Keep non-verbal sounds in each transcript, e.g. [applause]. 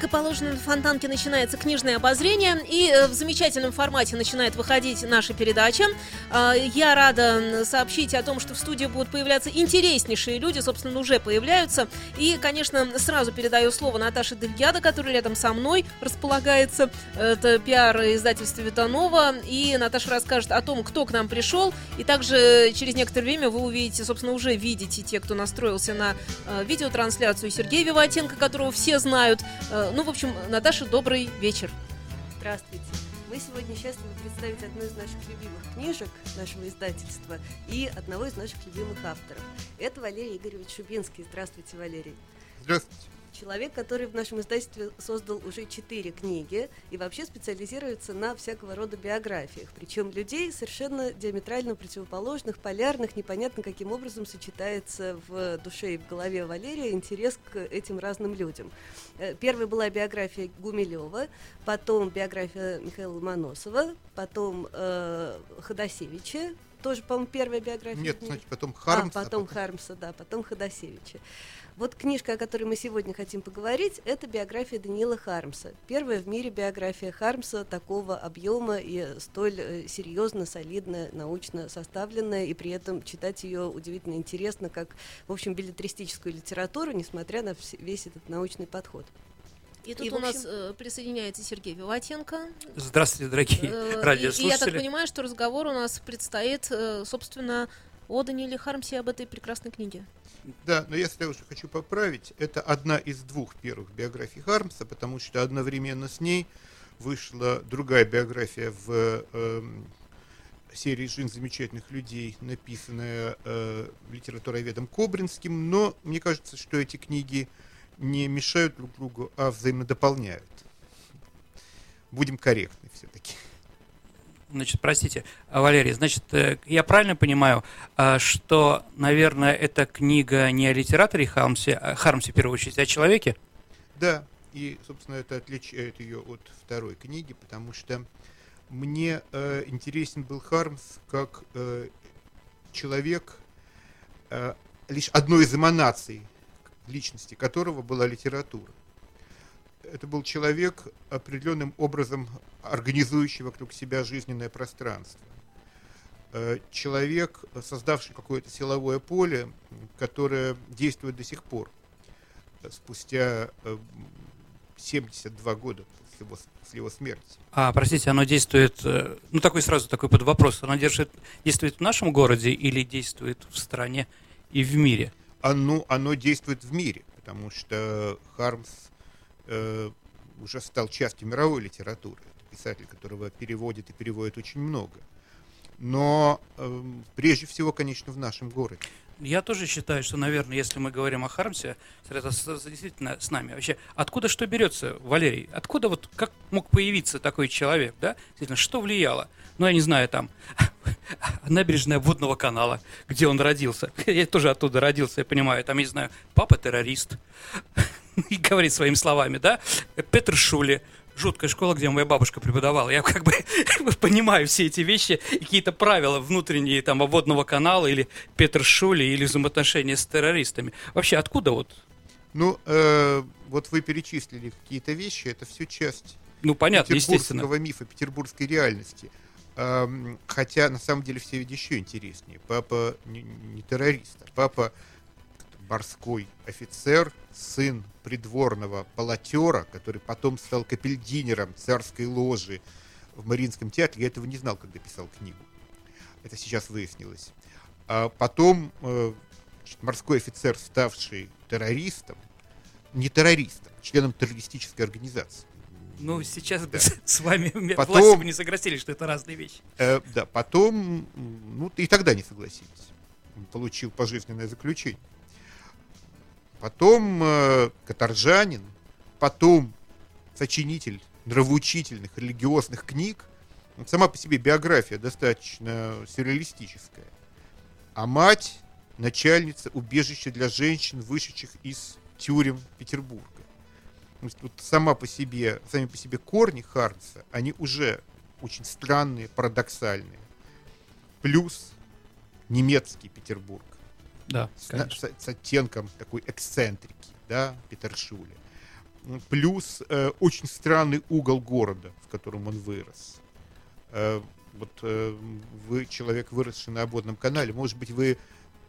Как и положено, на Фонтанке начинается книжное обозрение, и э, в замечательном формате начинает выходить наша передача. Э, Я рада сообщить о том, что в студии будут появляться интереснейшие люди, собственно, уже появляются. И, конечно, сразу передаю слово Наташе Дельгяда, которая рядом со мной располагается. Это пиар издательства Витанова. И Наташа расскажет о том, кто к нам пришел. И также через некоторое время вы увидите, собственно, уже видите те, кто настроился на э, видеотрансляцию Сергея Виватенко, которого все знают. Ну, в общем, Наташа, добрый вечер. Здравствуйте. Мы сегодня счастливы представить одну из наших любимых книжек нашего издательства и одного из наших любимых авторов. Это Валерий Игоревич Шубинский. Здравствуйте, Валерий. Здравствуйте. Человек, который в нашем издательстве создал уже четыре книги и вообще специализируется на всякого рода биографиях. Причем людей совершенно диаметрально противоположных, полярных, непонятно каким образом сочетается в душе и в голове Валерия интерес к этим разным людям. Э, Первой была биография Гумилева, потом биография Михаила Ломоносова, потом э, Ходосевича, тоже, по-моему, первая биография. Нет, значит, потом Хармс. А, потом Хармса, да, потом Ходосевича. Вот книжка, о которой мы сегодня хотим поговорить, это биография Даниила Хармса. Первая в мире биография Хармса такого объема и столь э, серьезно, солидно, научно составленная, и при этом читать ее удивительно интересно, как, в общем, билетристическую литературу, несмотря на весь этот научный подход. И тут И, в у нас общем- э, присоединяется Сергей Виватенко. Здравствуйте, дорогие Э, и- и, я так радиослушатели. понимаю, что разговор у нас предстоит, э, собственно, о Данииле Хармсе об этой прекрасной книге. Да, но я уже хочу поправить, это одна из двух первых биографий Хармса, потому что одновременно с ней вышла другая биография в эм, серии «Жизнь замечательных людей», написанная э, литературоведом Кобринским, но мне кажется, что эти книги не мешают друг другу, а взаимодополняют. Будем корректны все-таки. Значит, простите, Валерий, значит, э, я правильно понимаю, а, что, наверное, эта книга не о литераторе Хармсе, а Хармсе в первую очередь, а о человеке? Да, и, собственно, это отличает ее от второй книги, потому что мне э, интересен был Хармс как э, человек, э, лишь одной из эманаций личности которого была литература. Это был человек, определенным образом организующий вокруг себя жизненное пространство. Э, Человек, создавший какое-то силовое поле, которое действует до сих пор спустя э, 72 года после его, после его смерти. А, простите, оно действует, э, ну такой сразу такой под вопрос, оно держит, действует в нашем городе или действует в стране и в мире? Оно, оно действует в мире, потому что Хармс э, уже стал частью мировой литературы. Это писатель, которого переводит и переводит очень много. Но э, прежде всего, конечно, в нашем городе. Я тоже считаю, что, наверное, если мы говорим о Хармсе, это действительно с нами. Вообще, откуда что берется, Валерий? Откуда вот, как мог появиться такой человек, да? Действительно, что влияло? Ну, я не знаю, там, [laughs] набережная водного канала, где он родился. [laughs] Я тоже оттуда родился, я понимаю. Там, не знаю, папа террорист. [laughs] [laughs] И говорит своими словами, да? Петр Шули, жуткая школа, где моя бабушка преподавала. Я как бы [laughs] понимаю все эти вещи, какие-то правила внутренние там водного канала или Петр Шули, или взаимоотношения с террористами. Вообще, откуда вот? Ну, э, вот вы перечислили какие-то вещи, это все часть Ну, понятно, петербургского мифа, петербургской реальности. Ам, Хотя, на самом деле, все ведь еще интереснее. Папа не, не террорист, а папа морской офицер, сын придворного полотера, который потом стал капельдинером царской ложи в Мариинском театре. Я этого не знал, когда писал книгу. Это сейчас выяснилось. А потом э, значит, морской офицер, ставший террористом, не террористом, членом террористической организации. Ну, сейчас бы Да. с- [laughs] с вами Потом- власти бы не согласились, что это разные вещи. Э, да, потом, ну, и тогда не согласились. Он получил пожизненное заключение. Потом э, каторжанин, потом сочинитель нравоучительных религиозных книг. Сама по себе биография достаточно сюрреалистическая. А мать начальница убежища для женщин, вышедших из тюрем Петербурга. То есть вот сама по себе, сами по себе корни Хармса, они уже очень странные, парадоксальные. Плюс немецкий Петербург Да, с, конечно. с- с оттенком такой эксцентрики, да, Петершуля. М, Плюс э, очень странный угол города, в котором он вырос. Э, вот э, вы человек, выросший на обводном канале, может быть, вы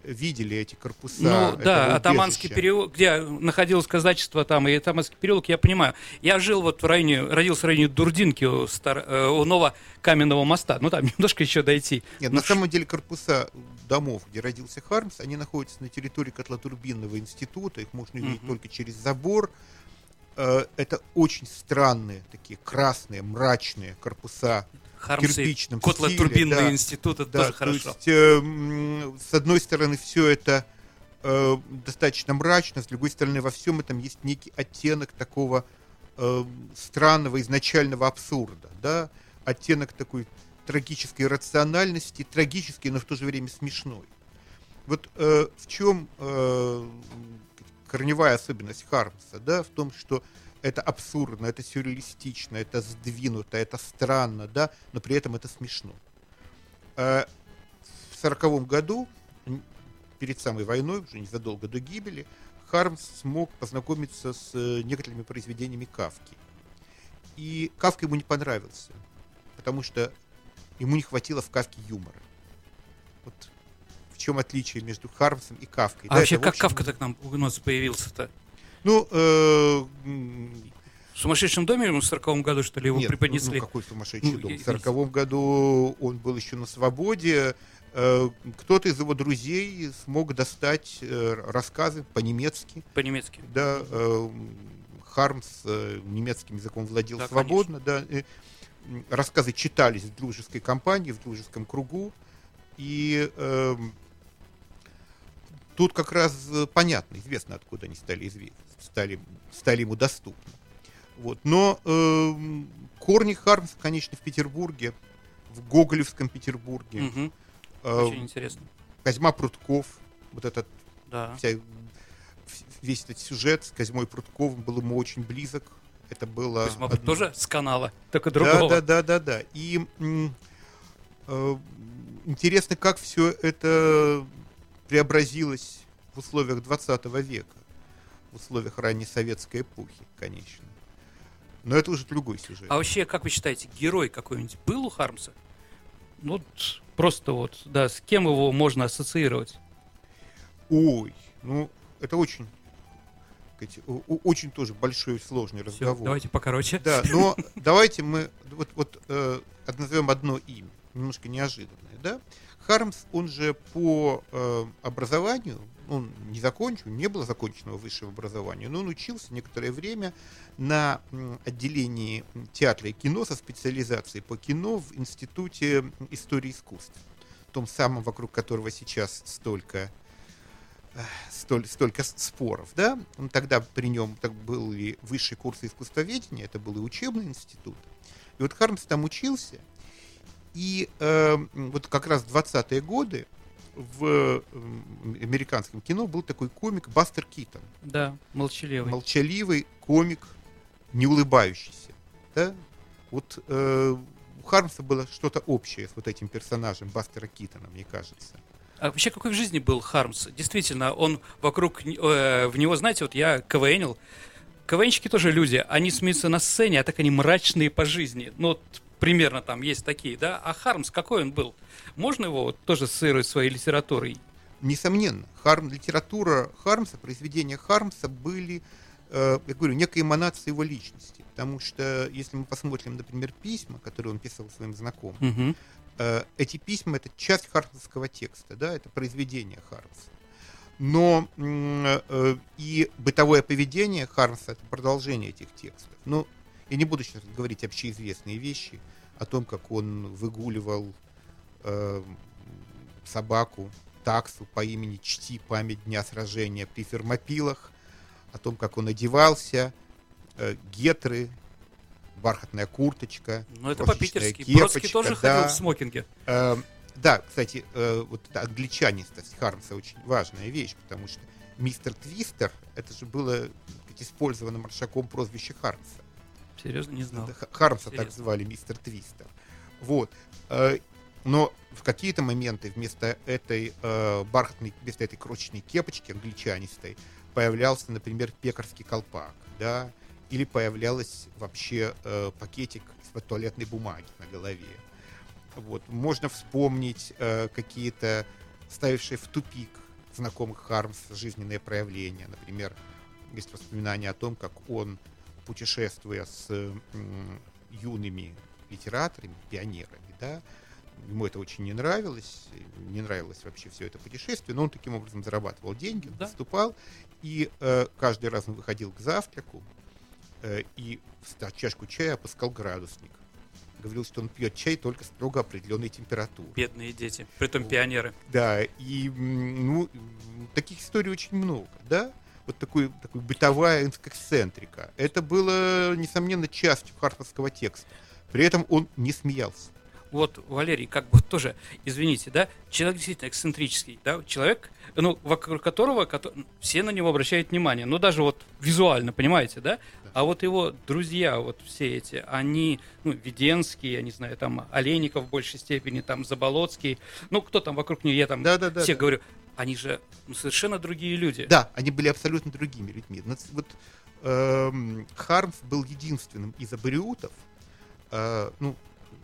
видели эти корпуса. Ну да, Атаманский переулок, где находилось казачество там, и Атаманский переулок, я понимаю. Я жил вот в районе, родился в районе Дурдинки у, стар- э, у нового каменного моста. Ну там [laughs] немножко еще дойти. Нет, Ну, на самом деле корпуса домов, где родился Хармс, они находятся на территории котлотурбинного института, их можно увидеть Мгм. только через забор. Э, Это очень странные, такие красные, мрачные корпуса Хармсы, кирпичном Котла стиле, Турбинный да. институт, это Да, тоже то хорошо. есть, э, с одной стороны, все это э, достаточно мрачно, с другой стороны, во всем этом есть некий оттенок такого э, странного изначального абсурда, да, оттенок такой трагической рациональности, трагический, но в то же время смешной. Вот э, в чем э, корневая особенность Хармса, да, в том, что это абсурдно, это сюрреалистично, это сдвинуто, это странно, да, но при этом это смешно. Э, В сороковом году, перед самой войной, уже незадолго до гибели, Хармс смог познакомиться с э, некоторыми произведениями Кавки. И Кавка ему не понравился, потому что ему не хватило в Кавке юмора. Вот в чем отличие между Хармсом и Кавкой. А Да, вообще, это как очень- Кавка-то к нам у нас появился-то? Ну, э, В сумасшедшем доме ему в 40 году, что ли, его Нет, преподнесли? Ну, какой сумасшедший Ну, дом. В сороковом году он был еще на свободе. Э, Кто-то из его друзей смог достать э, рассказы по-немецки. По-немецки. Да, э, Хармс э, немецким языком владел Да, свободно. Да, рассказы читались в дружеской компании, в дружеском кругу. И эм, тут как раз э, понятно, известно, откуда они стали, изве- стали, стали ему доступны. Вот. Но эм, корни Хармса, конечно, в Петербурге, в Гоголевском Петербурге. Мгм. Э, Очень интересно. Козьма Прутков, вот этот Да. вся, весь этот сюжет с Козьмой Прутковым был ему очень близок. Это было... Быть, одно- тоже с канала, только Да, другого. да, да, да, да. И м, э, интересно, как все это преобразилось в условиях 20 века, в условиях ранней советской эпохи, конечно. Но это уже другой сюжет. А вообще, как вы считаете, герой какой-нибудь был у Хармса? Ну, просто вот, да, с кем его можно ассоциировать? Ой, ну это очень, сказать, очень тоже большой и сложный Всё, разговор. давайте покороче. Да, но [laughs] давайте мы вот, вот э, назовем одно имя, немножко неожиданное, да? Хармс, он же по э, образованию, он не закончил, не было законченного высшего образования, но он учился некоторое время на отделении театра и кино со специализацией по кино в Институте истории искусств, том самом, вокруг которого сейчас столько э, столь, столько споров, да, Он тогда при нем так был и высший курс искусствоведения, это был и учебный институт. И вот Хармс там учился, и э, вот как раз в 20-е годы в американском кино был такой комик Бастер Китон, Да, молчаливый. молчаливый комик, не улыбающийся, да. Вот э, у Хармса было что-то общее с вот этим персонажем Бастера Китона, мне кажется. А вообще, какой в жизни был Хармс? Действительно, он вокруг, э, в него, знаете, вот я КВНил, КВНщики тоже люди, они смеются на сцене, а так они мрачные по жизни. Ну, вот примерно там есть такие, да? А Хармс, какой он был? Можно его вот тоже ассоциировать своей литературой? Несомненно, Харм, литература Хармса, произведения Хармса были, э, я говорю, некой эманацией его личности. Потому что, если мы посмотрим, например, письма, которые он писал своим знакомым, Мгм. э, эти письма это часть хармсовского текста, да, это произведение Хармса. Но э, и бытовое поведение Хармса это продолжение этих текстов. Ну, я не буду сейчас говорить общеизвестные вещи о том, как он выгуливал э, собаку, таксу по имени Чти, память дня сражения при Фермопилах, о том, как он одевался, э, гетры, бархатная курточка. Ну, это по-питерски. Бродский тоже да. ходил в смокинге. Э, да, кстати, э, вот эта англичанистость Хармса очень важная вещь, потому что мистер Твистер, это же было как использовано Маршаком прозвище Хармса. Серьезно, не знал. Хармса так Интересно. звали, мистер Твистер. Вот. Э, Но в какие-то моменты вместо этой э, бархатной, вместо этой крошечной кепочки англичанистой появлялся, например, пекарский колпак, да, или появлялась вообще э, пакетик из-под туалетной бумаги на голове. Вот. Можно вспомнить э, какие-то ставившие в тупик знакомых Хармс жизненные проявления. Например, есть воспоминания о том, как он, путешествуя с юными литераторами, пионерами, да, ему это очень не нравилось, не нравилось вообще все это путешествие, но он таким образом зарабатывал деньги, Да. выступал, и э, каждый раз он выходил к завтраку э, и в чашку чая опускал градусник. Говорил, что он пьет чай только строго определенной температуры. Бедные дети, притом Вот. пионеры. Да, и ну, таких историй очень много, да? Вот такой, такой бытовая эксцентрика. Это было, несомненно, частью хартовского текста. При этом он не смеялся. Вот, Валерий, как бы тоже, извините, да, человек действительно эксцентрический, да, человек, ну, вокруг которого кото- все на него обращают внимание, ну, даже вот визуально, понимаете, да? А вот его друзья, вот все эти, они, ну, Веденский, я не знаю, там, Олейников в большей степени, там, Заболоцкий, ну, кто там вокруг нее, я там Да-да-да, всех да. говорю, они же ну, совершенно другие люди. Да, они были абсолютно другими людьми. Вот эм, Хармс был единственным из абориутов, э, ну,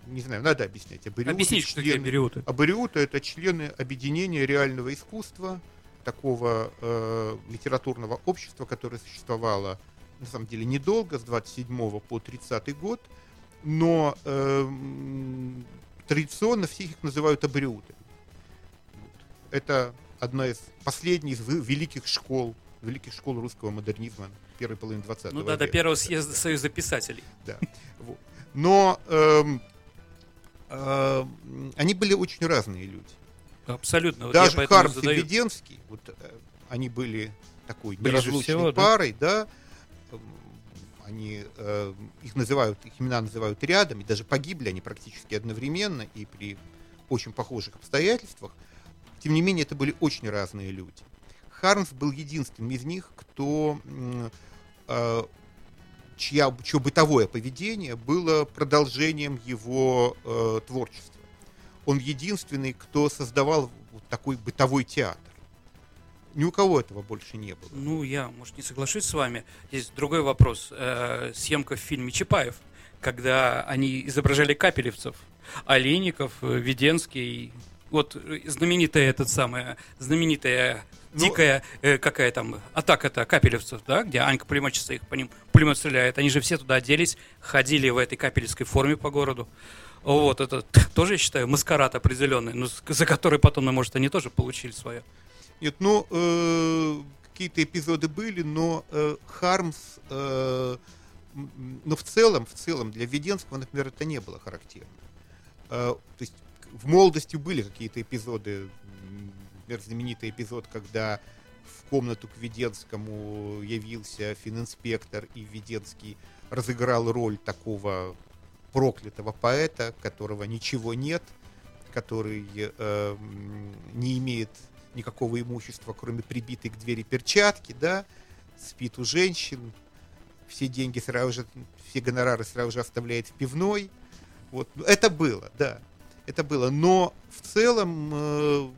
не знаю, надо объяснять. Абориуты, Объясните, что такие члены- периоды. Абориуты — это члены объединения реального искусства, такого э, литературного общества, которое существовало, на самом деле, недолго, с 27 по 30 год, но эм, традиционно все их называют абориутами. Это одна из последних великих школ, великих школ русского модернизма первой половины 20 Ну века. да, до первого съезда Союза писателей. Да. Вот. Но эм, эм, они были очень разные люди. Абсолютно. Вот Даже поэтому Хармс и. Веденский, вот, э, они были такой неразлучной всего, да. парой, да. Эм, Они э, их называют, их имена называют рядом, и даже погибли они практически одновременно и при очень похожих обстоятельствах. Тем не менее, это были очень разные люди. Хармс был единственным из них, кто э, чья, чье бытовое поведение было продолжением его э, творчества. Он единственный, кто создавал вот такой бытовой театр. Ни у кого этого больше не было. Ну, я, может, не соглашусь с вами. Есть другой вопрос. Э, съемка в фильме Чапаев, когда они изображали капелевцев. Олейников, э, Веденский. Вот э, знаменитая этот самая, знаменитая Ну- дикая э, какая там атака-то капелевцев, да, где Анька пулеметчица их по ним пулемет стреляет. Они же все туда оделись, ходили в этой капелевской форме по городу. Вот, это [laughs] тоже, я считаю, маскарад определенный, но с- за который потом, ну, может, они тоже получили свое. Нет, ну, э, какие-то эпизоды были, но э, Хармс, э, но в целом, в целом для Веденского, например, это не было характерно. Э, то есть в молодости были какие-то эпизоды, например, знаменитый эпизод, когда в комнату к Веденскому явился фининспектор, и Веденский разыграл роль такого проклятого поэта, которого ничего нет, который э, не имеет никакого имущества, кроме прибитой к двери перчатки, да, спит у женщин, все деньги сразу же, все гонорары сразу же оставляет в пивной. Вот. Ну, Это было, да, это было. Но в целом, э,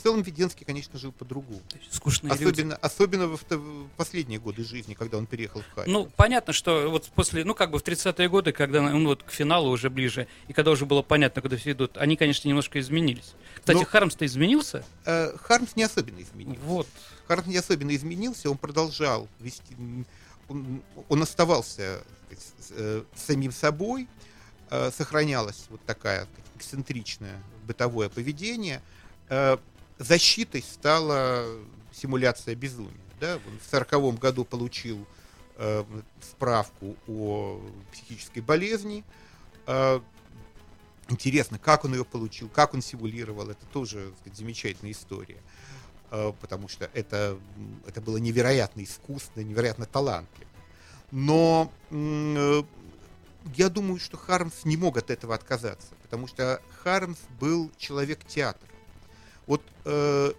в целом Веденский, конечно, жил по-другому. Скучные люди. Особенно, особенно в, последние годы жизни, когда он переехал в Харьков. Ну, понятно, что вот после, ну, как бы в 30-е годы, когда ну, вот к финалу уже ближе, и когда уже было понятно, куда все идут, они, конечно, немножко изменились. Кстати, Ну, Хармс-то изменился? Э, Хармс не особенно изменился. Вот. Хармс не особенно изменился, он продолжал вести, он, он оставался сказать, э, самим собой, э, сохранялось вот такая так сказать, эксцентричное бытовое поведение. Э, защитой стала симуляция безумия. Да? Он в сороковом году получил э, справку о психической болезни. Э, Интересно, как он ее получил, как он симулировал, это тоже сказать, замечательная история потому что это, это было невероятно искусно, невероятно талантливо. Но я думаю, что Хармс не мог от этого отказаться, потому что Хармс был человек театра. Вот э,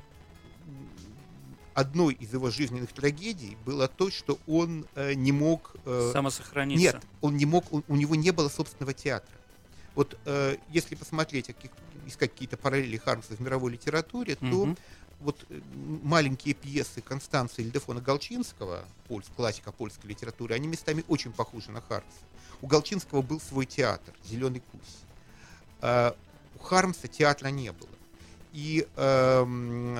одной из его жизненных трагедий было то, что он э, не мог... Э, Самосохраниться. Нет, он не мог, у, у него не было собственного театра. Вот э, если посмотреть, каких, искать какие-то параллели Хармса в мировой литературе, то Мгм. вот э, маленькие пьесы Констанции Ильдефона Галчинского, польс, классика польской литературы, они местами очень похожи на Хармса. У Галчинского был свой театр, «Зеленый кусь». А у Хармса театра не было. И эм,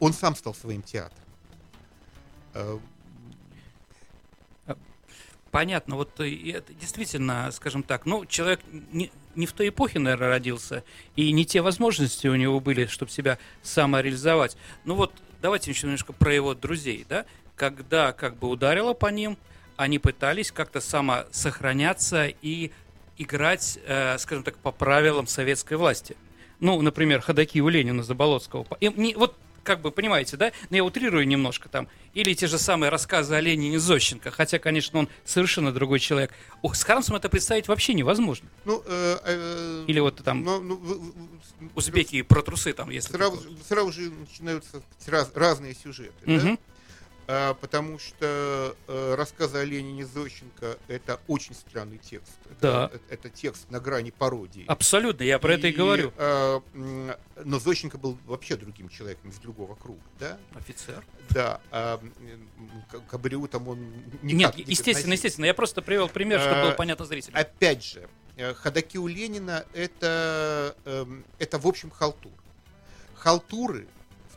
он сам стал своим театром. Э, Понятно, вот э, это действительно, скажем так, ну, человек не, не в той эпохе, наверное, родился, и не те возможности у него были, чтобы себя самореализовать. Ну вот, давайте еще немножко про его друзей, да? Когда как бы ударило по ним, они пытались как-то самосохраняться и играть, э, скажем так, по правилам советской власти. Ну, например, ходаки у Ленина Заболоцкого. Им не- вот как бы понимаете, да? Но я утрирую немножко там. Или те же самые рассказы о Ленине Зощенко, хотя, конечно, он совершенно другой человек. Ох, с Хармсом это представить вообще невозможно. ну, э, э, Или вот там ну, ну, узбеки про трусы там, если сразу, такое. сразу же начинаются раз- разные сюжеты. да? А, потому что э, рассказы о Ленине Зощенко это очень странный текст. Да. Это, это текст на грани пародии. Абсолютно, я про это и говорю. э, но Зощенко был вообще другим человеком из другого круга, да? Офицер. Да. А к Абриу там он никак Нет, не естественно, естественно. Я просто привел пример, чтобы А, было понятно зрителям. Опять же, э, ходаки у Ленина это, эм, это в общем халтур. Халтуры,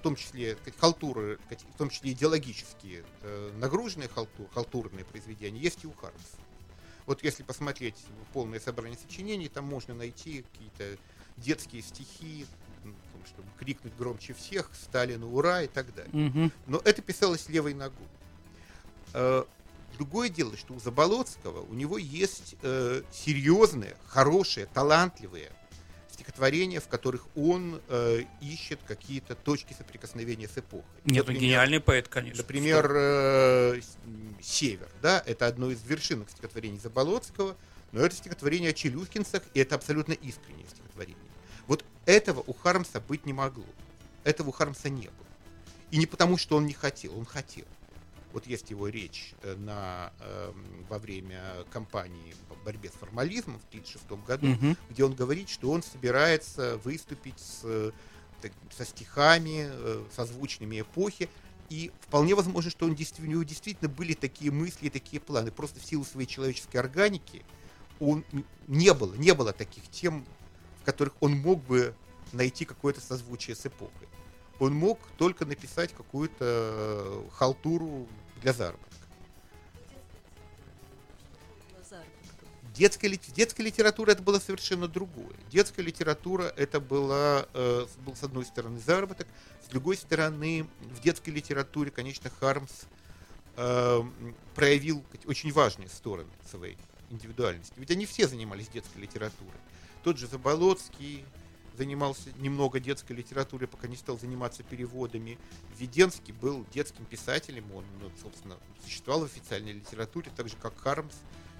том числе сказать, халтуры, сказать, в том числе идеологические, э, нагруженные халтур, халтурные произведения, есть и у Хармса. Вот если посмотреть полное собрание сочинений, там можно найти какие-то детские стихи, чтобы крикнуть громче всех, Сталину ура и так далее. Мгм. Но это писалось левой ногой. Э, Другое дело, что у Заболоцкого у него есть э, серьезные, хорошие, талантливые стихотворения, в которых он э, ищет какие-то точки соприкосновения с эпохой. Нет, он Например, гениальный поэт, конечно. Например, э, «Север», да, это одно из вершинок стихотворений Заболоцкого, но это стихотворение о Челюскинцах, и это абсолютно искреннее стихотворение. Вот этого у Хармса быть не могло. Этого у Хармса не было. И не потому, что он не хотел, он хотел. Вот есть его речь э, на, эм, во время кампании по борьбе с формализмом в 1936 году, Мгм. где он говорит, что он собирается выступить с, э, так- со стихами, э, созвучными эпохи. И вполне возможно, что он действительно, у него действительно были такие мысли и такие планы. Просто в силу своей человеческой органики он не было, не было таких тем, в которых он мог бы найти какое-то созвучие с эпохой. Он мог только написать какую-то э, халтуру для заработка. Детская, детская литература это было совершенно другое. Детская литература это была, э, был с одной стороны заработок, с другой стороны в детской литературе, конечно, Хармс э, проявил очень важные стороны своей индивидуальности. Ведь они все занимались детской литературой. Тот же Заболоцкий занимался немного детской литературой, пока не стал заниматься переводами. Веденский был детским писателем, он, ну, собственно, существовал в официальной литературе, так же как Хармс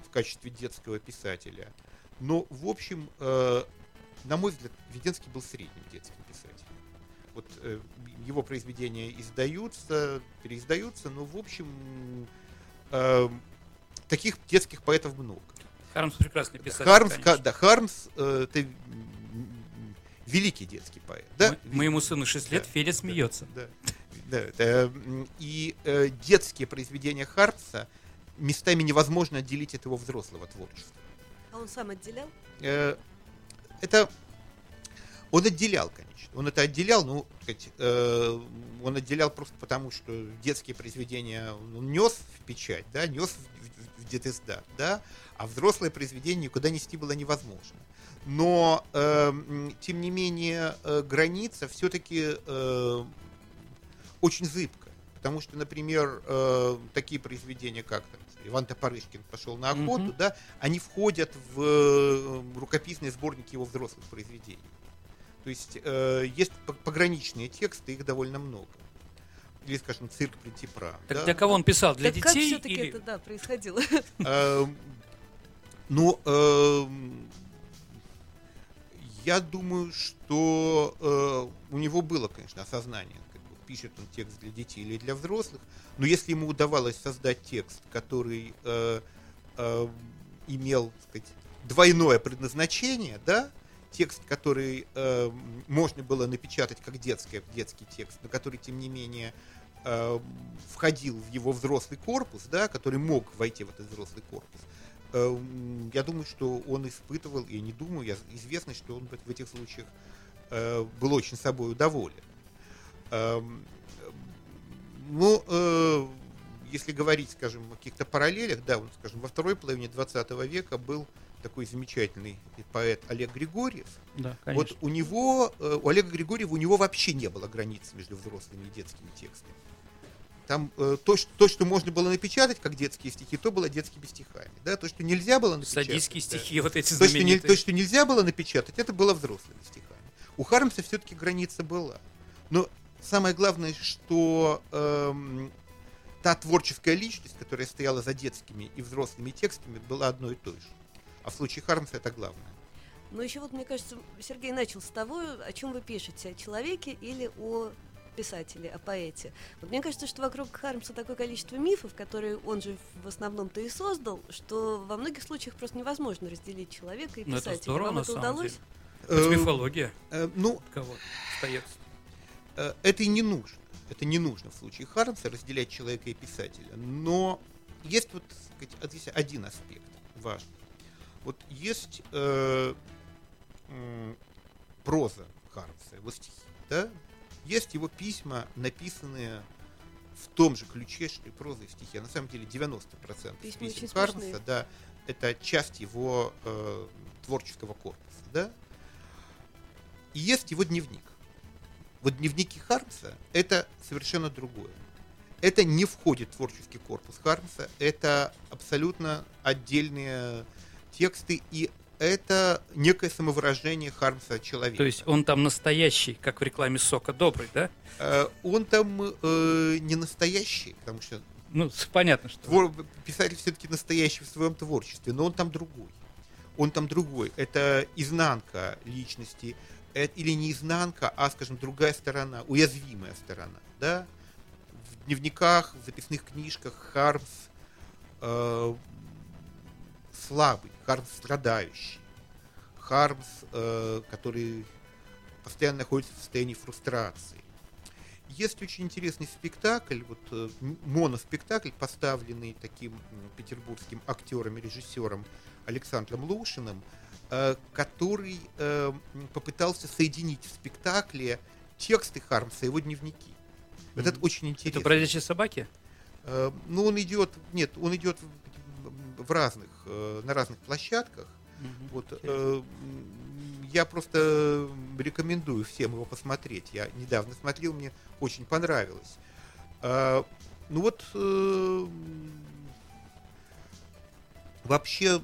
в качестве детского писателя. Но, в общем, э, на мой взгляд, Веденский был средним детским писателем. Вот э, его произведения издаются, переиздаются, но, в общем, э, таких детских поэтов много. Хармс прекрасный писатель. Хармс, конечно. да, Хармс э, м, великий детский поэт. Да? Мо- Моему сыну 6 лет, Да, Федя да, смеется. Да, да, м, и э, детские произведения Хармса местами невозможно отделить от его взрослого творчества. А он сам отделял? Э, это он отделял, конечно. Он это отделял, ну, так сказать, э, он отделял просто потому, что детские произведения он нес в печать, да, нес в, в, в детиздат, да, а взрослые произведения никуда нести было невозможно. Но, э, тем не менее, э, граница все-таки э, очень зыбкая. Потому что, например, э, такие произведения, как там, Иван Топорышкин пошел на охоту, Мгм. да, они входят в э, рукописный сборник его взрослых произведений. То есть э, есть по- пограничные тексты, их довольно много. Или, скажем, цирк Принтипра. Так да. для кого он писал? Для так как детей все-таки или... это да, происходило? Э, Ну, эм, я думаю, что э, у него было, конечно, осознание, как бы, пишет он текст для детей или для взрослых, но если ему удавалось создать текст, который э, э, имел, так сказать, двойное предназначение, да, текст, который э, можно было напечатать как детский, детский текст, но который, тем не менее, э, входил в его взрослый корпус, да, который мог войти в этот взрослый корпус, я думаю, что он испытывал, я не думаю, я, известно, что он в этих случаях э, был очень собой доволен. Э, ну, э, если говорить, скажем, о каких-то параллелях, да, он, скажем, во второй половине 20 века был такой замечательный поэт Олег Григорьев. Да, Вот у него, э, у Олега Григорьева у него вообще не было границ между взрослыми и детскими текстами. Там э, то, что, то, что можно было напечатать как детские стихи, то было детскими стихами. Да? То, что нельзя было напечатать. Садистские да. стихи, вот эти То что, не, то, что нельзя было напечатать, это было взрослыми стихами. У Хармса все-таки граница была. Но самое главное, что эм, та творческая личность, которая стояла за детскими и взрослыми текстами, была одной и той же. А в случае Хармса это главное. Но еще вот, мне кажется, Сергей начал с того, о чем вы пишете, о человеке или о писателе, о поэте. Вот мне кажется, что вокруг Хармса такое количество мифов, которые он же в основном-то и создал, что во многих случаях просто невозможно разделить человека и Ну, это писателя. здорово, Вам на это самом удалось? деле. Это Э, мифология. э, ну, От кого остается. Э, это и не нужно. Это не нужно в случае Хармса разделять человека и писателя. Но есть вот так сказать, здесь один аспект важный. Вот есть э, м, проза Хармса, его стихи, да? Есть его письма, написанные в том же ключе, что и проза и стихи. А на самом деле 90% Письма писем смешные. да, это часть его э, творческого корпуса, да? И есть его дневник. Вот дневники Хармса – это совершенно другое. Это не входит в творческий корпус Хармса, это абсолютно отдельные тексты, и это некое самовыражение Хармса человека. То есть он там настоящий, как в рекламе сока добрый, да? Э, он там э, не настоящий, потому что Ну, понятно, что. твор- писатель все-таки настоящий в своем творчестве, но он там другой. Он там другой. Это изнанка личности, э, или не изнанка, а, скажем, другая сторона, уязвимая сторона. Да? В дневниках, в записных книжках Хармс э, слабый, Хармс страдающий, Хармс, э, который постоянно находится в состоянии фрустрации. Есть очень интересный спектакль, вот э, моноспектакль, поставленный таким петербургским актером и режиссером Александром Лушиным, э, который э, попытался соединить в спектакле тексты Хармса и его дневники. Вот это Мгм. очень интересно. Это бродячие собаки? Э, Ну, он идет, нет, он идет в, разных, э, на разных площадках. Вот, э, я просто рекомендую всем его посмотреть. Я недавно смотрел, мне очень понравилось. А, ну вот, э, вообще,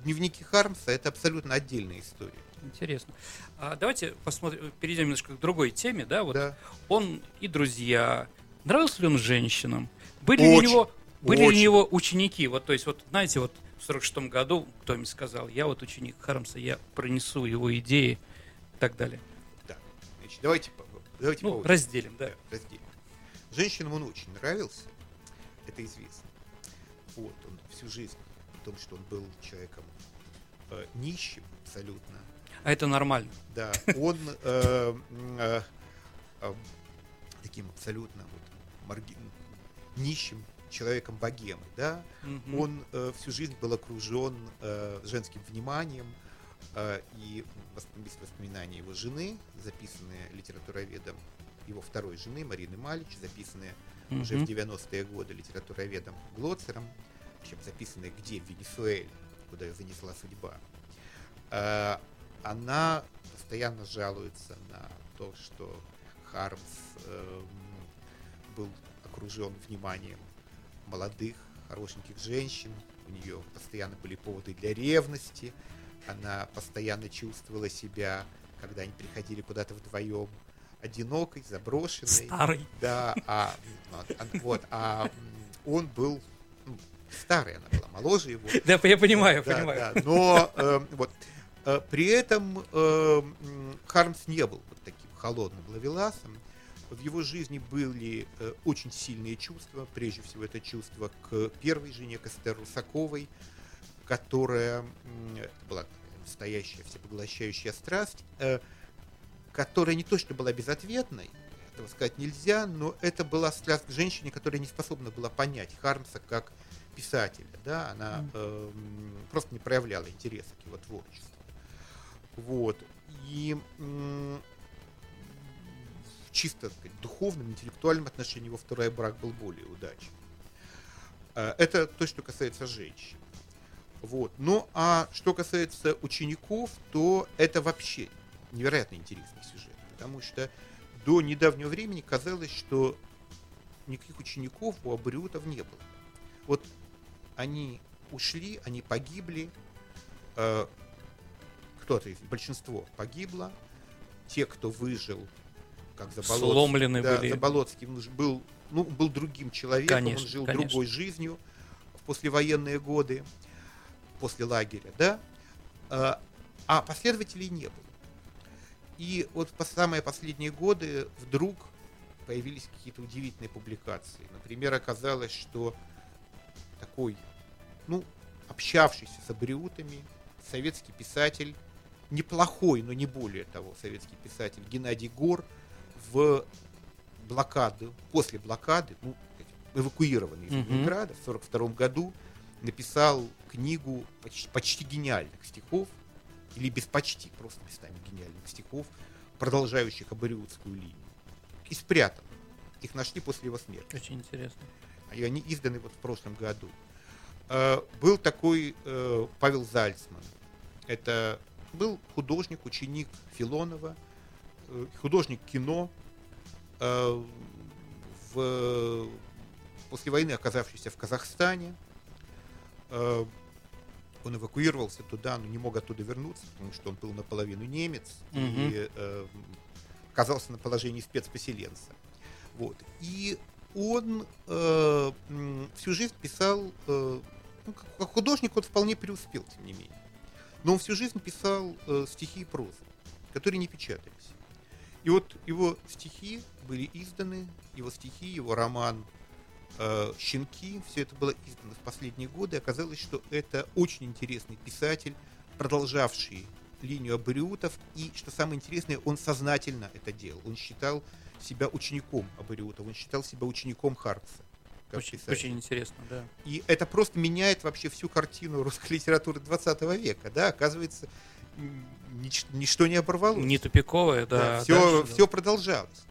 дневники Хармса это абсолютно отдельная история. Интересно. А давайте посмотрим, перейдем немножко к другой теме, да? Вот Да. он и друзья. Нравился ли он женщинам? Были ли у Очень, него, были ли у очень. него ученики? Вот, то есть, вот, знаете, вот в 46 году кто-нибудь сказал, я вот ученик Хармса, я пронесу его идеи и так далее. Да. Значит, давайте, давайте Ну, разделим, да. разделим. Женщинам он очень нравился, это известно. Вот, он всю жизнь, о том, что он был человеком э, нищим абсолютно, А это нормально. да, [laughs] он э, э, э, таким абсолютно вот марги- нищим человеком богемы, да, Мгм. он э, всю жизнь был окружен э, женским вниманием, э, и есть воспоминания его жены, записанные литературоведом, его второй жены Марины Малич, записанные уже в Мгм. 90-е годы литературоведом Глоцером, причем записанные где? В Венесуэле, куда ее занесла судьба. Э, Она постоянно жалуется на то, что Хармс эм, был окружен вниманием молодых, хорошеньких женщин. У нее постоянно были поводы для ревности. Она постоянно чувствовала себя, когда они приходили куда-то вдвоем, одинокой, заброшенной. Старый. Да, а, а, вот, а он был, ну, старая, она была моложе его. [laughs] Да, я понимаю, Да, понимаю. да, но э, вот при этом э, Хармс не был вот таким холодным ловеласом. В его жизни были э, очень сильные чувства. Прежде всего, это чувство к первой жене, к Эстер Русаковой, которая это была настоящая всепоглощающая страсть, э, которая не то что была безответной, этого сказать нельзя, но это была страсть к женщине, которая не способна была понять Хармса как писателя, да, она э, просто не проявляла интереса к его творчеству. Вот. И чисто так сказать, духовном, интеллектуальном отношении его второй брак был более удачным. Э, Это то, что касается женщин. Вот. Ну, а что касается учеников, то это вообще невероятно интересный сюжет, потому что до недавнего времени казалось, что никаких учеников у абориутов не было. Вот они ушли, они погибли, э, кто-то из большинство погибло, те, кто выжил, как Заболоцкий, Сломлены да, были. Заболоцкий был, ну, был другим человеком, Конечно, он жил конечно. другой жизнью в послевоенные годы, после лагеря, да, а, а последователей не было. И вот по самые последние годы вдруг появились какие-то удивительные публикации. Например, оказалось, что такой, ну, общавшийся с абриутами, советский писатель, неплохой, но не более того, советский писатель Геннадий Гор в блокаду, после блокады, ну, эвакуированный из Мгм. Ленинграда в 1942 году, написал книгу почти, почти гениальных стихов, или без почти, просто местами гениальных стихов, продолжающих абориутскую линию. И спрятан. Их нашли после его смерти. Очень интересно. И они изданы вот в прошлом году. Э, Был такой э, Павел Зальцман. Это был художник, ученик Филонова, художник кино, э, в, после войны оказавшийся в Казахстане. Э, Он эвакуировался туда, но не мог оттуда вернуться, потому что он был наполовину немец и Мгм. э, оказался на положении спецпоселенца. Вот. И он э, всю жизнь писал, э, ну, как художник он вполне преуспел, тем не менее. Но он всю жизнь писал э, стихи и прозу, которые не печатались. И вот его стихи были изданы, его стихи, его роман э, «Щенки», все это было издано в последние годы. Оказалось, что это очень интересный писатель, продолжавший линию абориутов, и, что самое интересное, он сознательно это делал. Он считал себя учеником абориутов, он считал себя учеником Харпса. как Очень, писатель. очень интересно, да. И это просто меняет вообще всю картину русской литературы 20 века. Да? Оказывается, нич- ничто не оборвалось. Не тупиковое, да. все, дальше, да. все продолжалось.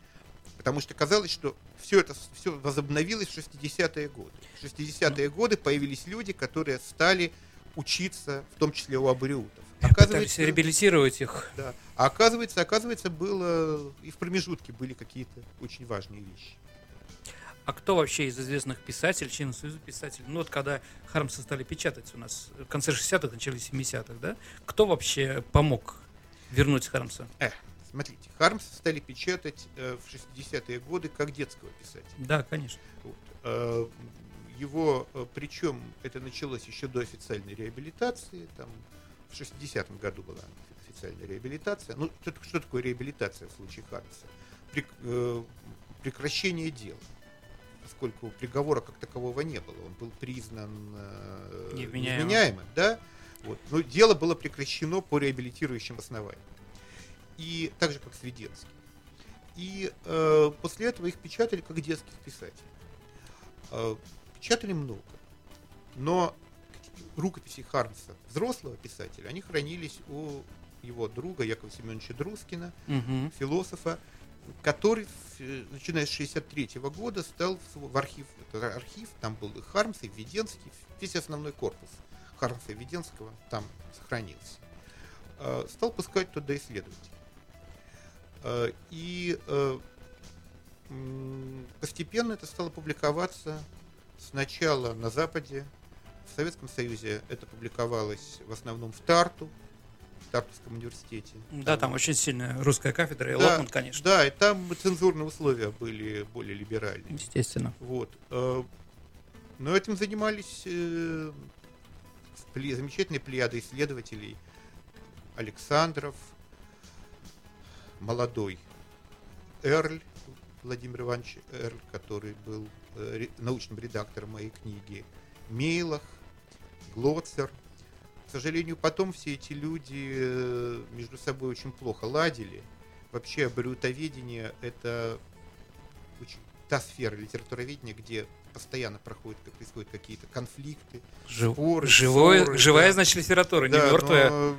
Потому что казалось, что все это все возобновилось в 60-е годы. В 60-е Ну. годы появились люди, которые стали учиться, в том числе у абориутов. Пытались реабилитировать их. да. А оказывается, оказывается, было и в промежутке были какие-то очень важные вещи. А кто вообще из известных писателей, членов Союза писателей, ну вот когда Хармса стали печатать у нас в конце 60-х, начале 70-х, да, кто вообще помог вернуть Хармса? Э, смотрите, Хармса стали печатать э, в 60-е годы как детского писателя. Да, конечно. Вот. Э, Его, э, причем это началось еще до официальной реабилитации, там в 60-м году была официальная реабилитация. Ну, что, что такое реабилитация в случае Хармса? Прек- э, прекращение дела. Поскольку приговора как такового не было, он был признан э, Невменяемым. невменяемым, да? Вот. Но дело было прекращено по реабилитирующим основаниям. И так же, как Свиденский. И э, после этого их печатали как детских писателей. Э, печатали много. Но рукописи Хармса, взрослого писателя, они хранились у его друга Якова Семеновича Друскина, Мгм. философа, который, э, начиная с 63 года, стал в, архив, это архив, там был и Хармс, и Введенский, весь основной корпус Хармса и Введенского там сохранился. Э, Стал пускать туда исследователей. Э, И постепенно это стало публиковаться сначала на Западе, в Советском Союзе это публиковалось в основном в Тарту, в Тартовском университете. Да, там очень сильная русская кафедра, и Да, Лотман, конечно. Да, и там цензурные условия были более либеральные. Естественно. Вот. э, Но этим занимались э, замечательные плеяды исследователей. Александров, молодой Эрль, Владимир Иванович Эрль, который был э, научным редактором моей книги, Мейлах, Глоцер. К сожалению, потом все эти люди э, между собой очень плохо ладили. Вообще, аборютоведение – это очень та сфера литературоведения, где постоянно проходят, происходят какие-то конфликты, Жив- споры, живое- ссоры, живая, да. значит, литература, не Да, мертвая. но,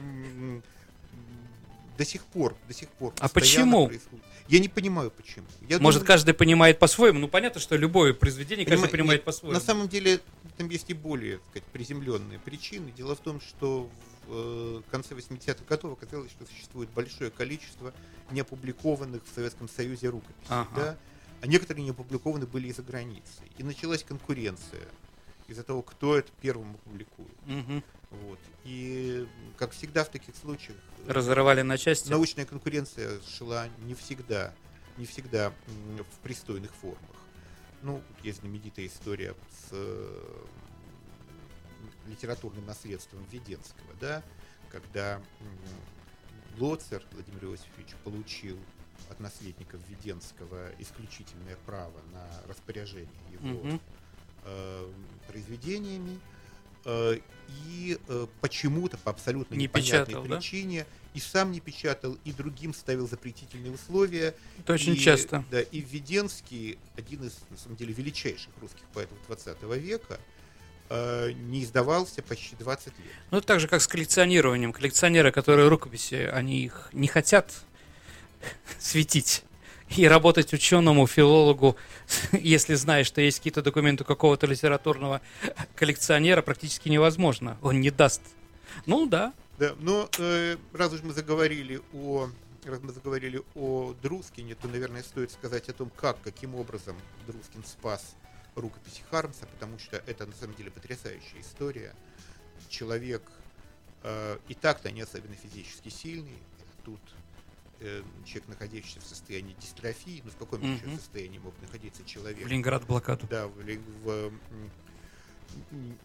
до сих пор, до сих пор. А почему? происходит. Я не понимаю, почему. Я Может, думаю, каждый понимает по-своему. Ну, понятно, что любое произведение каждый понимаю, понимает нет, по-своему. На самом деле, там есть и более так сказать, приземленные причины. Дело в том, что в э, конце 80-х годов оказалось, что существует большое количество неопубликованных в Советском Союзе рукописей. Ага. Да? А некоторые не опубликованы были и за границей. И началась конкуренция из-за того, кто это первым опубликует. Мгм. Вот. И, как всегда в таких случаях, э, Разорвали на части. научная конкуренция шла не всегда, не всегда в пристойных формах. Ну, есть знаменитая история с э, литературным наследством Веденского, да, когда Лоцер Владимир Иосифович получил от наследников Веденского исключительное право на распоряжение его Мгм. Э, произведениями э, и э, почему-то по абсолютно Не непонятной печатал, да? причине и сам не печатал, и другим ставил запретительные условия. Это очень И, часто. Да, и Введенский, один из, на самом деле, величайших русских поэтов 20 века, не издавался почти 20 лет. Ну, так же, как с коллекционированием. Коллекционеры, которые рукописи, они их не хотят [laughs] светить. И работать ученому, филологу, [laughs] если знаешь, что есть какие-то документы какого-то литературного коллекционера, практически невозможно. Он не даст. Ну да, Да, но э, раз уж мы заговорили о раз мы заговорили о Друскине, то, наверное, стоит сказать о том, как, каким образом Друскин спас рукописи Хармса, потому что это, на самом деле, потрясающая история. Человек э, и так-то не особенно физически сильный, тут э, человек, находящийся в состоянии дистрофии, ну в каком еще Мгм. состоянии мог находиться человек? в Ленинград блокаду. Да, в, в, м,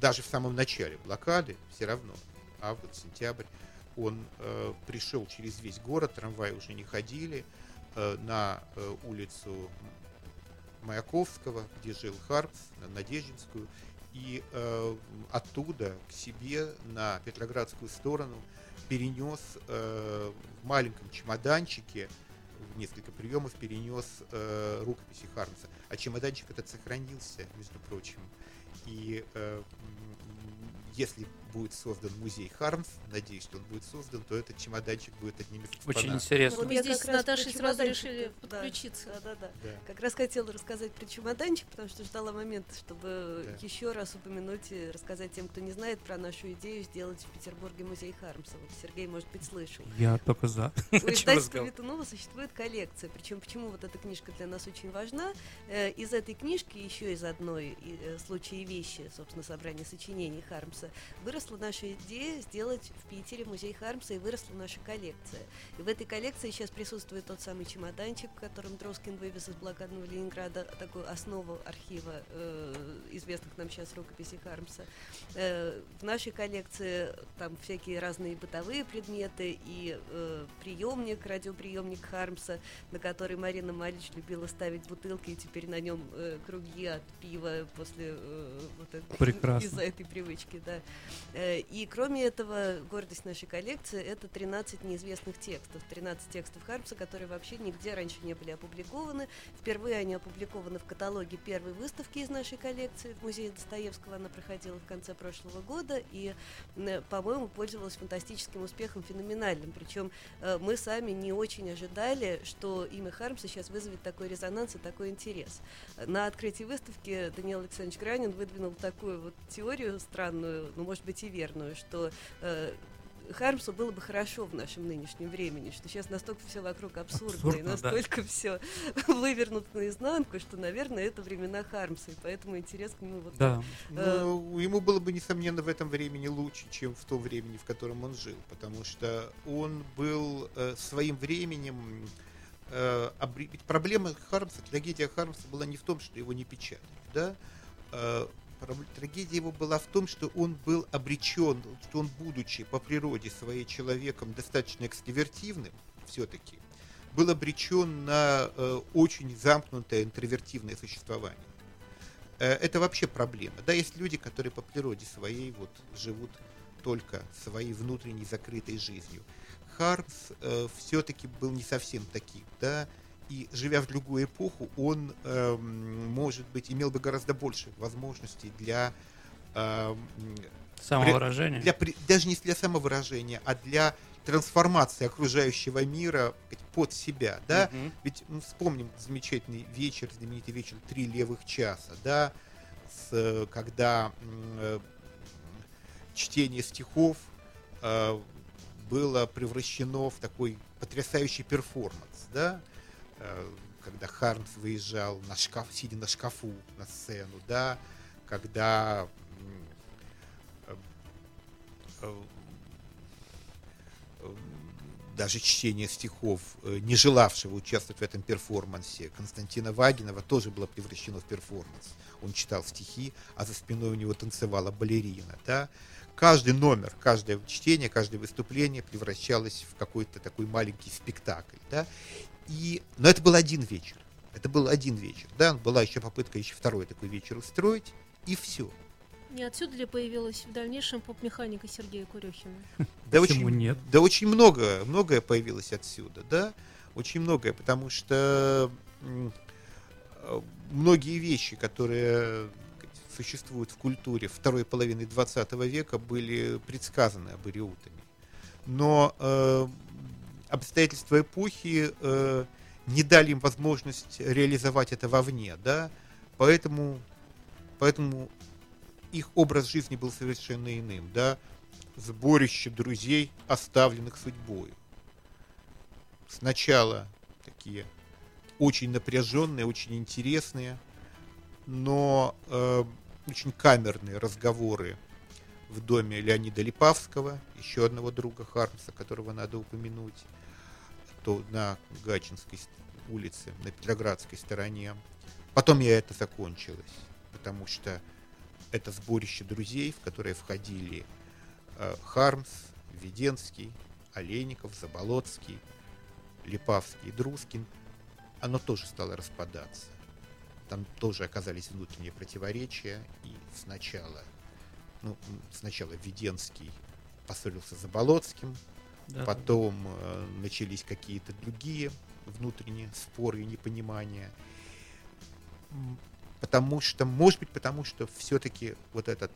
даже в самом начале блокады, все равно, август, сентябрь, он э, пришел через весь город, трамваи уже не ходили, э, на э, улицу Маяковского, где жил Харпс, на Надеждинскую, и э, оттуда к себе на Петроградскую сторону перенес э, в маленьком чемоданчике в несколько приемов перенес э, рукописи Хармса. А чемоданчик этот сохранился, между прочим. И э, если будет создан музей Хармс, надеюсь, что он будет создан, то этот чемоданчик будет одним из Очень экспонатов. интересно. Вот мы здесь с Наташей сразу решили да, подключиться. Да, да, да. Да. Как раз хотела рассказать про чемоданчик, потому что ждала момента, чтобы Да. еще раз упомянуть и рассказать тем, кто не знает про нашу идею сделать в Петербурге музей Хармса. Вот Сергей, может быть, слышал. Я только за. У [laughs] издательства? Витунова существует коллекция. Причем почему вот эта книжка для нас очень важна? Э, из этой книжки, еще из одной э, случая и вещи, собственно, собрания сочинений Хармса, выросла наша идея сделать в Питере музей Хармса, и выросла наша коллекция. И в этой коллекции сейчас присутствует тот самый чемоданчик, в котором Дроскин вывез из блокадного Ленинграда такую основу архива э, известных нам сейчас рукописей Хармса. Э, в нашей коллекции там всякие разные бытовые предметы и э, приемник, радиоприемник Хармса, на который Марина Малич любила ставить бутылки, и теперь на нем э, круги от пива после э, вот это- Прекрасно. из-за этой привычки, да. Э, и кроме этого, гордость нашей коллекции это 13 неизвестных текстов, 13 текстов Хармса, которые вообще нигде раньше не были опубликованы. Впервые они опубликованы в каталоге первой выставки из нашей коллекции в музее Достоевского. Она проходила в конце прошлого года и, э, по-моему, пользовалась фантастическим успехом, феноменальным. Причем э, мы сами не очень ожидали, что имя Хармса сейчас вызовет такой резонанс и такой интерес. На открытии выставки Даниил Александрович Гранин выдвинул такую вот теорию странную, ну, может быть, и верную, что э, Хармсу было бы хорошо в нашем нынешнем времени, что сейчас настолько все вокруг абсурдно, и Абсурдно, да. настолько все [laughs] вывернуто наизнанку, что, наверное, это времена Хармса, и поэтому интерес к нему вот Да. Ну, ему было бы, несомненно, в этом времени лучше, чем в то времени, в котором он жил, потому что он был э, своим временем... э, обре- ведь проблема Хармса, трагедия Хармса была не в том, что его не печатали, да? э, трагедия его была в том, что он был обречен, что он, будучи по природе своей человеком достаточно экстравертивным, все-таки, был обречен на э, очень замкнутое интровертивное существование. Э, это вообще проблема. Да, есть люди, которые по природе своей вот живут только своей внутренней закрытой жизнью. Хармс э, все-таки был не совсем таким, да, и живя в другую эпоху, он, эм, может быть, имел бы гораздо больше возможностей для эм, Самовыражение. для, даже не для самовыражения, а для трансформации окружающего мира под себя, да? Мгм. Ведь ну, вспомним замечательный вечер, знаменитый вечер «Три левых часа», да? С, э, когда э, чтение стихов э, было превращено в такой потрясающий перформанс, да? Э, когда Хармс выезжал на шкаф, сидя на шкафу на сцену, да? Когда э, э, даже чтение стихов, не желавшего участвовать в этом перформансе, Константина Вагинова тоже было превращено в перформанс. Он читал стихи, а за спиной у него танцевала балерина. Да? Каждый номер, каждое чтение, каждое выступление превращалось в какой-то такой маленький спектакль. Да? И, но это был один вечер. Это был один вечер. Да? Была еще попытка еще второй такой вечер устроить, и все. Не отсюда ли появилась в дальнейшем поп-механика Сергея Курехина? Да Почему очень, нет? Да очень много, многое появилось отсюда, да, очень многое, потому что э, многие вещи, которые существуют в культуре второй половины 20 века, были предсказаны абориутами. Но э, обстоятельства эпохи э, не дали им возможность реализовать это вовне, да, поэтому, поэтому их образ жизни был совершенно иным, да, сборище друзей, оставленных судьбой. Сначала такие очень напряженные, очень интересные, но э, очень камерные разговоры в доме Леонида Липавского, еще одного друга Хармса, которого надо упомянуть, то на Гачинской улице, на Петроградской стороне. Потом я это закончилось, потому что это сборище друзей, в которое входили э, Хармс, Веденский, Олейников, Заболоцкий, Липавский и Друскин, оно тоже стало распадаться. Там тоже оказались внутренние противоречия, и сначала, ну, сначала Веденский поссорился с Заболоцким, Да, потом э, начались какие-то другие внутренние споры и непонимания. Потому что, может быть, потому что все-таки вот этот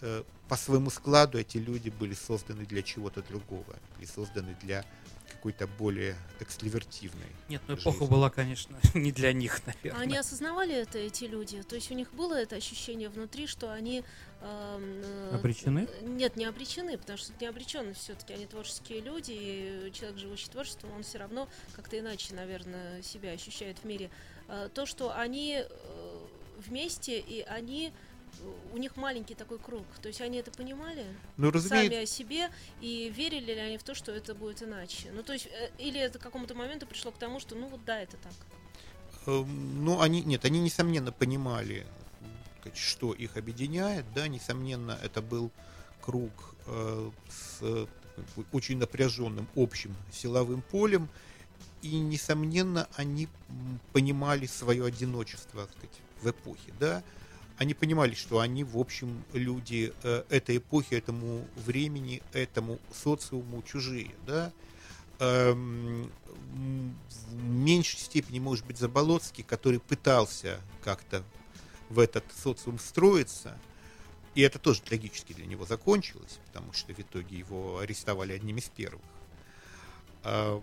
э, по своему складу эти люди были созданы для чего-то другого, были созданы для какой-то более экстравертивной. Нет, ну эпоха жизнь. была, конечно, [laughs] не для них, наверное. Они осознавали это, эти люди? То есть у них было это ощущение внутри, что они... эм, э, Обречены? Нет, не обречены, потому что не обречены все-таки. Они творческие люди, и человек, живущий творчеством, он все равно как-то иначе, наверное, себя ощущает в мире. Э, То, что они э, вместе, и они... У них маленький такой круг. То есть они это понимали Ну, сами разумеется, о себе и верили ли они в то, что это будет иначе. Ну, то есть, э, или это к какому-то моменту пришло к тому, что ну вот да, это так. э, ну, они, нет, они, несомненно, понимали, что их объединяет, да, несомненно, это был круг э, с очень напряженным общим силовым полем, и, несомненно, они понимали свое одиночество, так сказать, в эпохе, да, они понимали, что они, в общем, люди э, этой эпохи, этому времени, этому социуму чужие, да. Эм, в меньшей степени, может быть, Заболоцкий, который пытался как-то в этот социум встроиться, и это тоже трагически для него закончилось, потому что в итоге его арестовали одним из первых. М,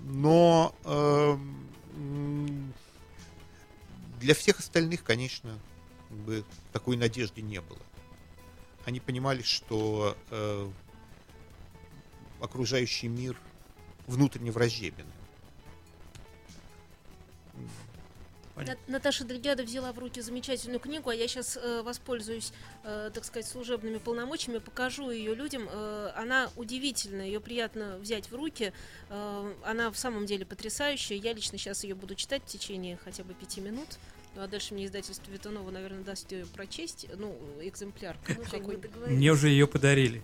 Но эм, для всех остальных, конечно, бы такой надежды не было. Они понимали, что э, окружающий мир внутренне враждебен. Понятно. Наташа Дригяда взяла в руки замечательную книгу, а я сейчас воспользуюсь, э, так сказать, служебными полномочиями, покажу ее людям. Э, она удивительная, ее приятно взять в руки. Э, она в самом деле потрясающая. Я лично сейчас ее буду читать в течение хотя бы пяти минут. Ну, а дальше мне издательство Витанова, наверное, даст ее прочесть. Ну, экземпляр. Ну, какой. Мне уже ее подарили.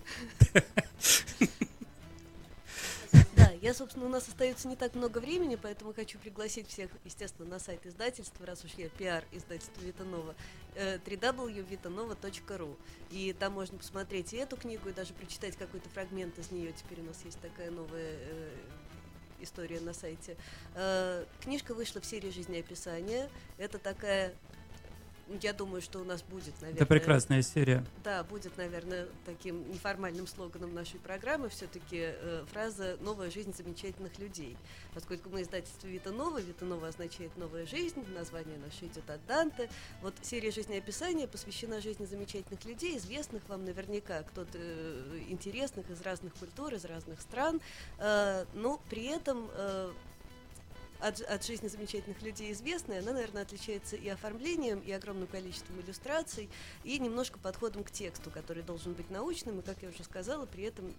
Да, я, собственно, у нас остается не так много времени, поэтому хочу пригласить всех, естественно, на сайт издательства, раз уж я пиар издательства Витанова, э, www.vitanova.ru. И там можно посмотреть и эту книгу, и даже прочитать какой-то фрагмент из нее. Теперь у нас есть такая новая э, история на сайте. Э, Книжка вышла в серии жизнеописания. Это такая... Я думаю, что у нас будет, наверное... Это прекрасная серия. Да, будет, наверное, таким неформальным слоганом нашей программы все-таки фраза «Новая жизнь замечательных людей». Поскольку мы издательство Вита Нова, Вита Нова означает «новая жизнь», название наше идет от Данте. Вот серия жизнеописания посвящена жизни замечательных людей, известных вам наверняка, кто-то э, интересных из разных культур, из разных стран, Э, но при этом э, от, от жизни замечательных людей известная, она, наверное, отличается и оформлением, и огромным количеством иллюстраций, и немножко подходом к тексту, который должен быть научным, и, как я уже сказала, при этом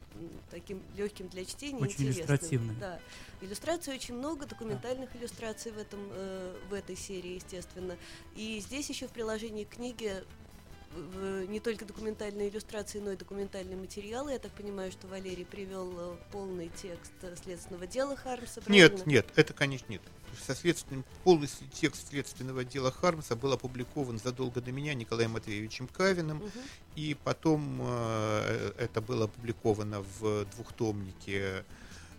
таким легким для чтения, Очень интересным. иллюстративным. Да. Иллюстраций очень много, документальных иллюстраций в, этом, э, в этой серии, естественно. И здесь еще в приложении к книге не только документальные иллюстрации, но и документальные материалы. Я так понимаю, что Валерий привел э, полный текст э, следственного дела Хармса. правильно? Нет, нет, это, конечно, нет. Со следственным, полностью текст следственного дела Хармса был опубликован задолго до меня Николаем Матвеевичем Кавиным, Мгм. и потом э, это было опубликовано в двухтомнике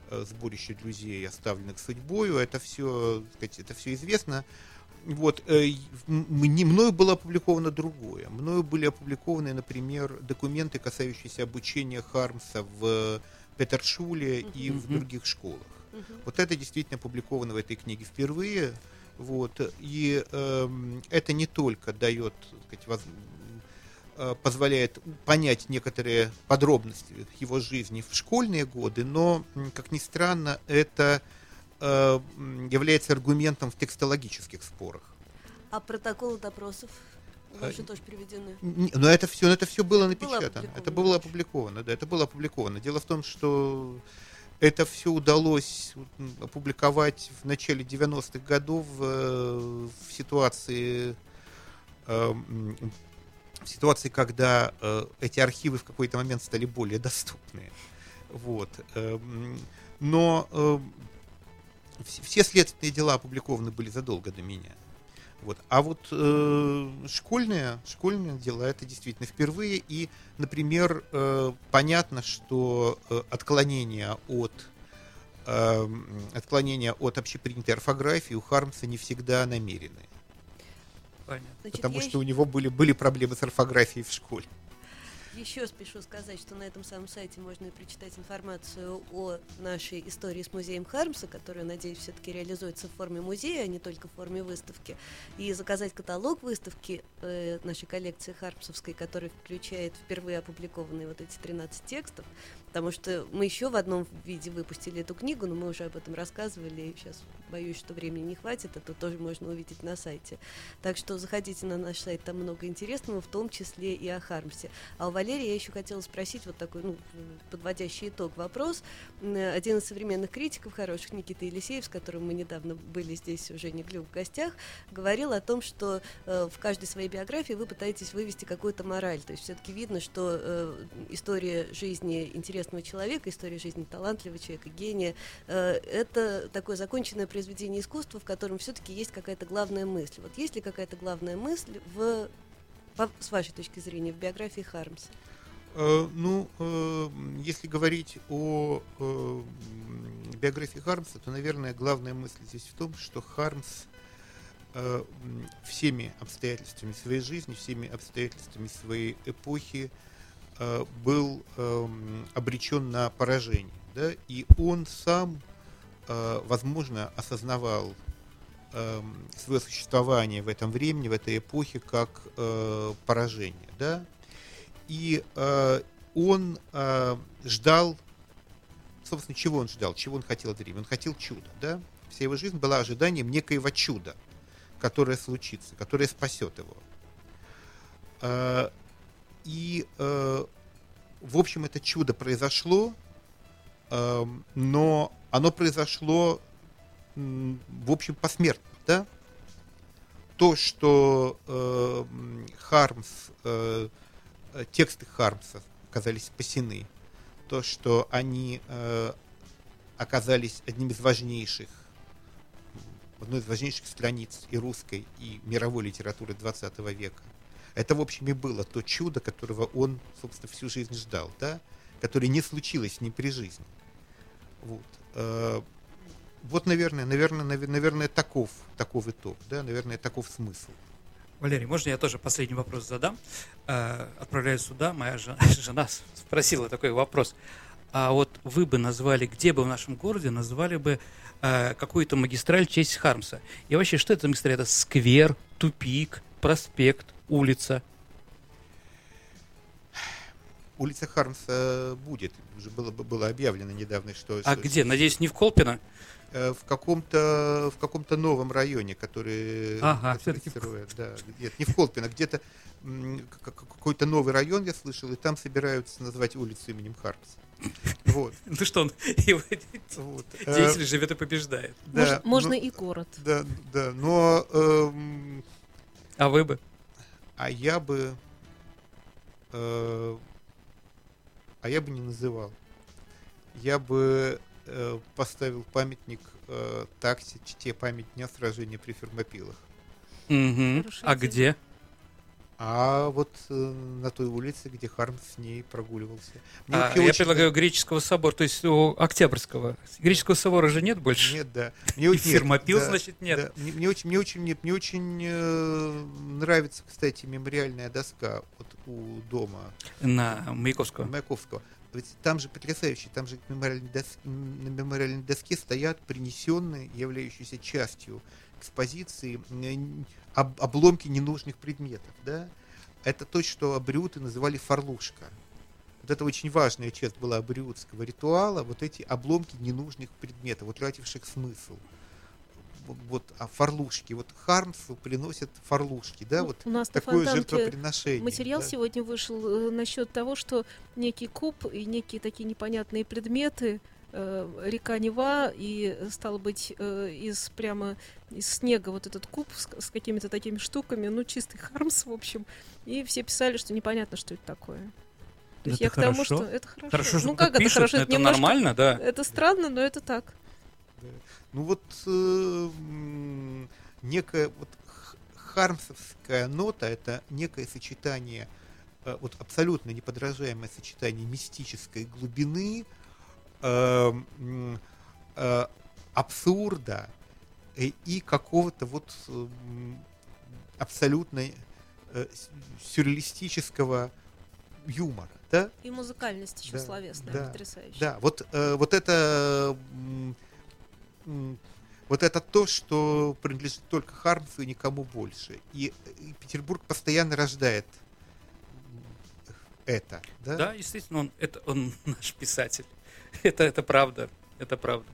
э, сборище друзей, оставленных судьбою. Это все, сказать, это все известно. Вот, э, мне, мною было опубликовано другое. Мною были опубликованы, например, документы, касающиеся обучения Хармса в Петершуле и в других школах. Мгм. Вот это действительно опубликовано в этой книге впервые. Вот, и эм, это не только дает, так сказать, воз- э, позволяет понять некоторые подробности его жизни в школьные годы, но, как ни странно, это э, м, является аргументом в текстологических спорах. А протоколы допросов ваши Э, тоже приведены? Но это все, это все было напечатано. опубликовано, это было опубликовано, да, это было опубликовано. Дело в том, что это все удалось опубликовать в начале 90-х годов э, в ситуации э, в ситуации, когда э, эти архивы в какой-то момент стали более доступны. Вот. Но э, все следственные дела опубликованы были задолго до меня. Вот. А вот э, школьные, школьные дела это действительно впервые. И, например, э, понятно, что э, отклонения от э, отклонения от общепринятой орфографии у Хармса не всегда намерены. Понятно. Значит, Потому я что у него были, были проблемы с орфографией в школе. Еще спешу сказать, что на этом самом сайте можно и прочитать информацию о нашей истории с музеем Хармса, которая, надеюсь, все-таки реализуется в форме музея, а не только в форме выставки. И заказать каталог выставки э, нашей коллекции Хармсовской, который включает впервые опубликованные вот эти 13 текстов. Потому что мы еще в одном виде выпустили эту книгу, но мы уже об этом рассказывали, и сейчас боюсь, что времени не хватит, это тоже можно увидеть на сайте. Так что заходите на наш сайт, там много интересного, в том числе и о Хармсе. А у Валерия я еще хотела спросить вот такой, ну, подводящий итог вопрос. Один из современных критиков хороших, Никита Елисеев, с которым мы недавно были здесь уже не в гостях, говорил о том, что э, в каждой своей биографии вы пытаетесь вывести какую-то мораль. То есть все-таки видно, что э, история жизни интересного человека, история жизни талантливого человека, гения, э, это такое законченное произведение искусства, в котором все-таки есть какая-то главная мысль. Вот есть ли какая-то главная мысль в, с вашей точки зрения в биографии Хармса? Э, Ну, э, если говорить о биографии Хармса, то, наверное, главная мысль здесь в том, что Хармс всеми обстоятельствами своей жизни, всеми обстоятельствами своей эпохи был эм, обречен на поражение. Да? И он сам, э, возможно, осознавал эм, свое существование в этом времени, в этой эпохе, как э, поражение. Да? И э, он э, ждал, собственно, чего он ждал, чего он хотел от времени. Он хотел чуда, да? Вся его жизнь была ожиданием некоего чуда, которое случится, которое спасет его. И, э, в общем, это чудо произошло, э, но оно произошло, в общем, посмертно, да? то, что э, Хармс, э, тексты Хармса оказались спасены, то, что они э, оказались одним из важнейших, одной из важнейших страниц и русской, и мировой литературы 20 века. Это, в общем, и было то чудо, которого он, собственно, всю жизнь ждал, да, которое не случилось с ним при жизни. Вот. Э, вот, наверное, наверное, наверное, таков, таков итог, да, наверное, таков смысл. Валерий, можно я тоже последний вопрос задам? Э, отправляюсь сюда, моя [laughs] жена, спросила такой вопрос. А вот вы бы назвали, где бы в нашем городе назвали бы э, какую-то магистраль в честь Хармса? И вообще, что это магистраль? Это сквер, тупик, проспект, улица? Улица Хармса будет. Уже было, было объявлено недавно, что... А что, где? Надеюсь, не в Колпино? Э, в каком-то в каком-то новом районе, который ага, строят, да, нет, не в Колпино, где-то какой-то новый район я слышал, и там собираются назвать улицу именем Хармса. [laughs] Вот. Ну что он [laughs] вот. деятель живет и побеждает. Да, можно и город. Да, да, но. Эм, а вы бы? А я бы. Э, а я бы не называл. Я бы э, поставил памятник э, такси чте память дня сражения при Фермопилах. Угу. А где? А вот э, на той улице, где Хармс с ней прогуливался. Мне а, я очень... предлагаю греческого собора, то есть у Октябрьского. Греческого собора же нет больше? Нет, да. [laughs] Мне очень, Фермопил, да, значит, нет. Да. Мне, мне очень, мне очень, мне, мне очень э, нравится, кстати, мемориальная доска вот у дома. На Маяковского. Маяковского. Ведь там же потрясающе, там же мемориальной доске, на мемориальной доске стоят принесенные, являющиеся частью экспозиции, об, обломки ненужных предметов. Да? Это то, что абриуты называли фарлушка. Вот это очень важная часть была абриутского ритуала, вот эти обломки ненужных предметов, утративших смысл вот а фарлушки. Вот Хармсу приносят фарлушки, да, ну, вот у нас такое жертвоприношение. Материал да? сегодня вышел э, насчет того, что некий куб и некие такие непонятные предметы, э, река Нева, и стало быть э, из прямо из снега вот этот куб с, с какими-то такими штуками, ну чистый Хармс, в общем, и все писали, что непонятно, что это такое. То есть это я хорошо. к тому, что это хорошо. Хорошо, ну как это пишут, хорошо? Это, это немножко, нормально, да? Это странно, но это так. Ну вот э, некая вот хармсовская нота это некое сочетание, э, вот абсолютно неподражаемое сочетание мистической глубины, э, э, абсурда и какого-то вот э, абсолютно э, сюрреалистического юмора. Да? И музыкальность еще да, словесная, да, потрясающая. Да, вот, э, вот это вот это то, что принадлежит только Хармсу и никому больше. И, и Петербург постоянно рождает это. Да, да естественно, он, это, он наш писатель. [laughs] Это, это правда. Это правда.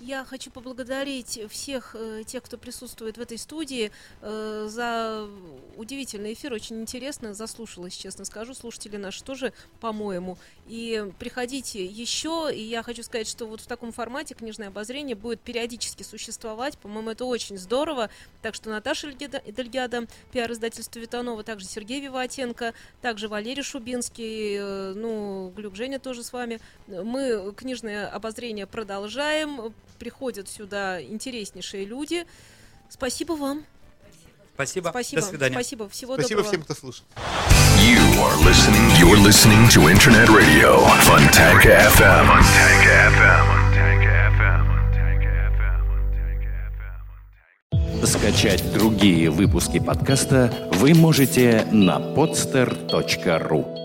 Я хочу поблагодарить всех э, тех, кто присутствует в этой студии, э, за удивительный эфир. Очень интересно, заслушалась, честно скажу. Слушатели наши тоже, по-моему. И приходите еще. И я хочу сказать, что вот в таком формате книжное обозрение будет периодически существовать. По-моему, это очень здорово. Так что Наташа Дельгяда, пиар-издательство Витанова, также Сергей Виватенко, также Валерий Шубинский, э, ну, Глюк Женя тоже с вами. Мы книжное обозрение продолжаем приходят сюда интереснейшие люди. Спасибо вам. Спасибо. Спасибо. До свидания. Спасибо. Всего Спасибо доброго. всем, кто слушал. You are listening. You're listening to Internet Radio Fontanka FM. Fontanka FM. Скачать другие выпуски подкаста вы можете на podster.ru.